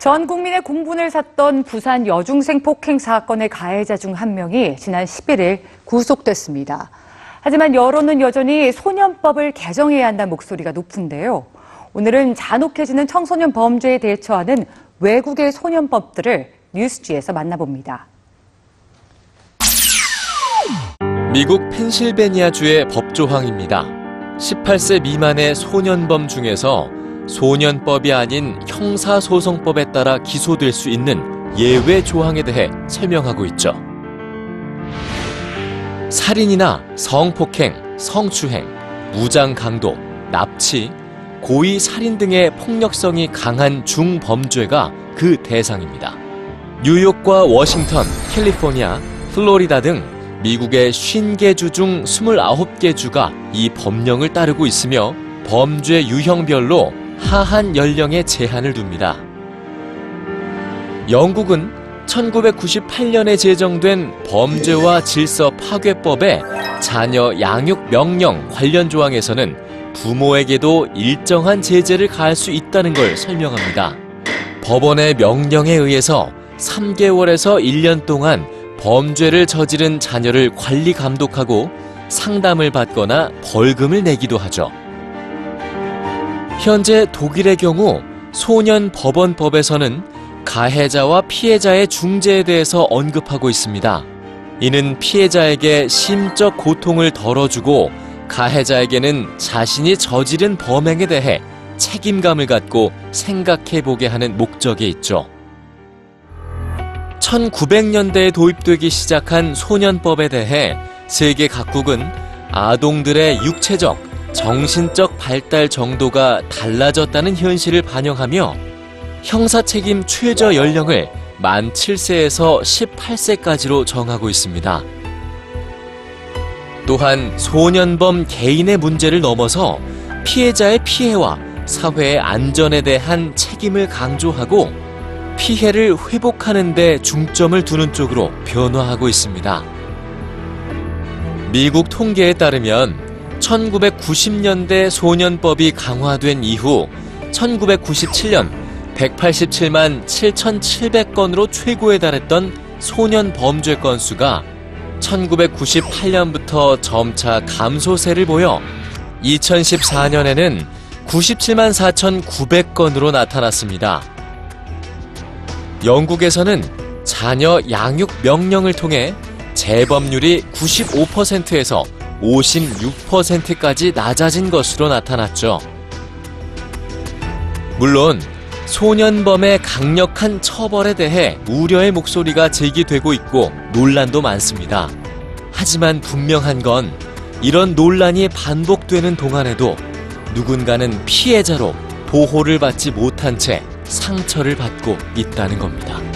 전 국민의 공분을 샀던 부산 여중생 폭행 사건의 가해자 중 한 명이 지난 11일 구속됐습니다. 하지만 여론은 여전히 소년법을 개정해야 한다는 목소리가 높은데요. 오늘은 잔혹해지는 청소년 범죄에 대처하는 외국의 소년법들을 뉴스지에서 만나봅니다. 미국 펜실베니아주의 법조항입니다. 18세 미만의 소년범 중에서 소년법이 아닌 형사소송법에 따라 기소될 수 있는 예외 조항에 대해 설명하고 있죠. 살인이나 성폭행, 성추행, 무장 강도, 납치, 고의 살인 등의 폭력성이 강한 중범죄가 그 대상입니다. 뉴욕과 워싱턴, 캘리포니아, 플로리다 등 미국의 50개 주 중 29개 주가 이 법령을 따르고 있으며 범죄 유형별로 하한 연령에 제한을 둡니다. 영국은 1998년에 제정된 범죄와 질서 파괴법의 자녀 양육 명령 관련 조항에서는 부모에게도 일정한 제재를 가할 수 있다는 걸 설명합니다. 법원의 명령에 의해서 3개월에서 1년 동안 범죄를 저지른 자녀를 관리 감독하고 상담을 받거나 벌금을 내기도 하죠. 현재 독일의 경우 소년 법원법에서는 가해자와 피해자의 중재에 대해서 언급하고 있습니다. 이는 피해자에게 심적 고통을 덜어주고 가해자에게는 자신이 저지른 범행에 대해 책임감을 갖고 생각해 보게 하는 목적이 있죠. 1900년대에 도입되기 시작한 소년법에 대해 세계 각국은 아동들의 육체적, 정신적 발달 정도가 달라졌다는 현실을 반영하며 형사 책임 최저 연령을 만 7세에서 18세까지로 정하고 있습니다. 또한 소년범 개인의 문제를 넘어서 피해자의 피해와 사회의 안전에 대한 책임을 강조하고 피해를 회복하는 데 중점을 두는 쪽으로 변화하고 있습니다. 미국 통계에 따르면 1990년대 소년법이 강화된 이후 1997년 187만 7,700건으로 최고에 달했던 소년 범죄 건수가 1998년부터 점차 감소세를 보여 2014년에는 97만 4,900건으로 나타났습니다. 영국에서는 자녀 양육 명령을 통해 재범률이 95%에서 56%까지 낮아진 것으로 나타났죠. 물론 소년범의 강력한 처벌에 대해 우려의 목소리가 제기되고 있고 논란도 많습니다. 하지만 분명한 건 이런 논란이 반복되는 동안에도 누군가는 피해자로 보호를 받지 못한 채 상처를 받고 있다는 겁니다.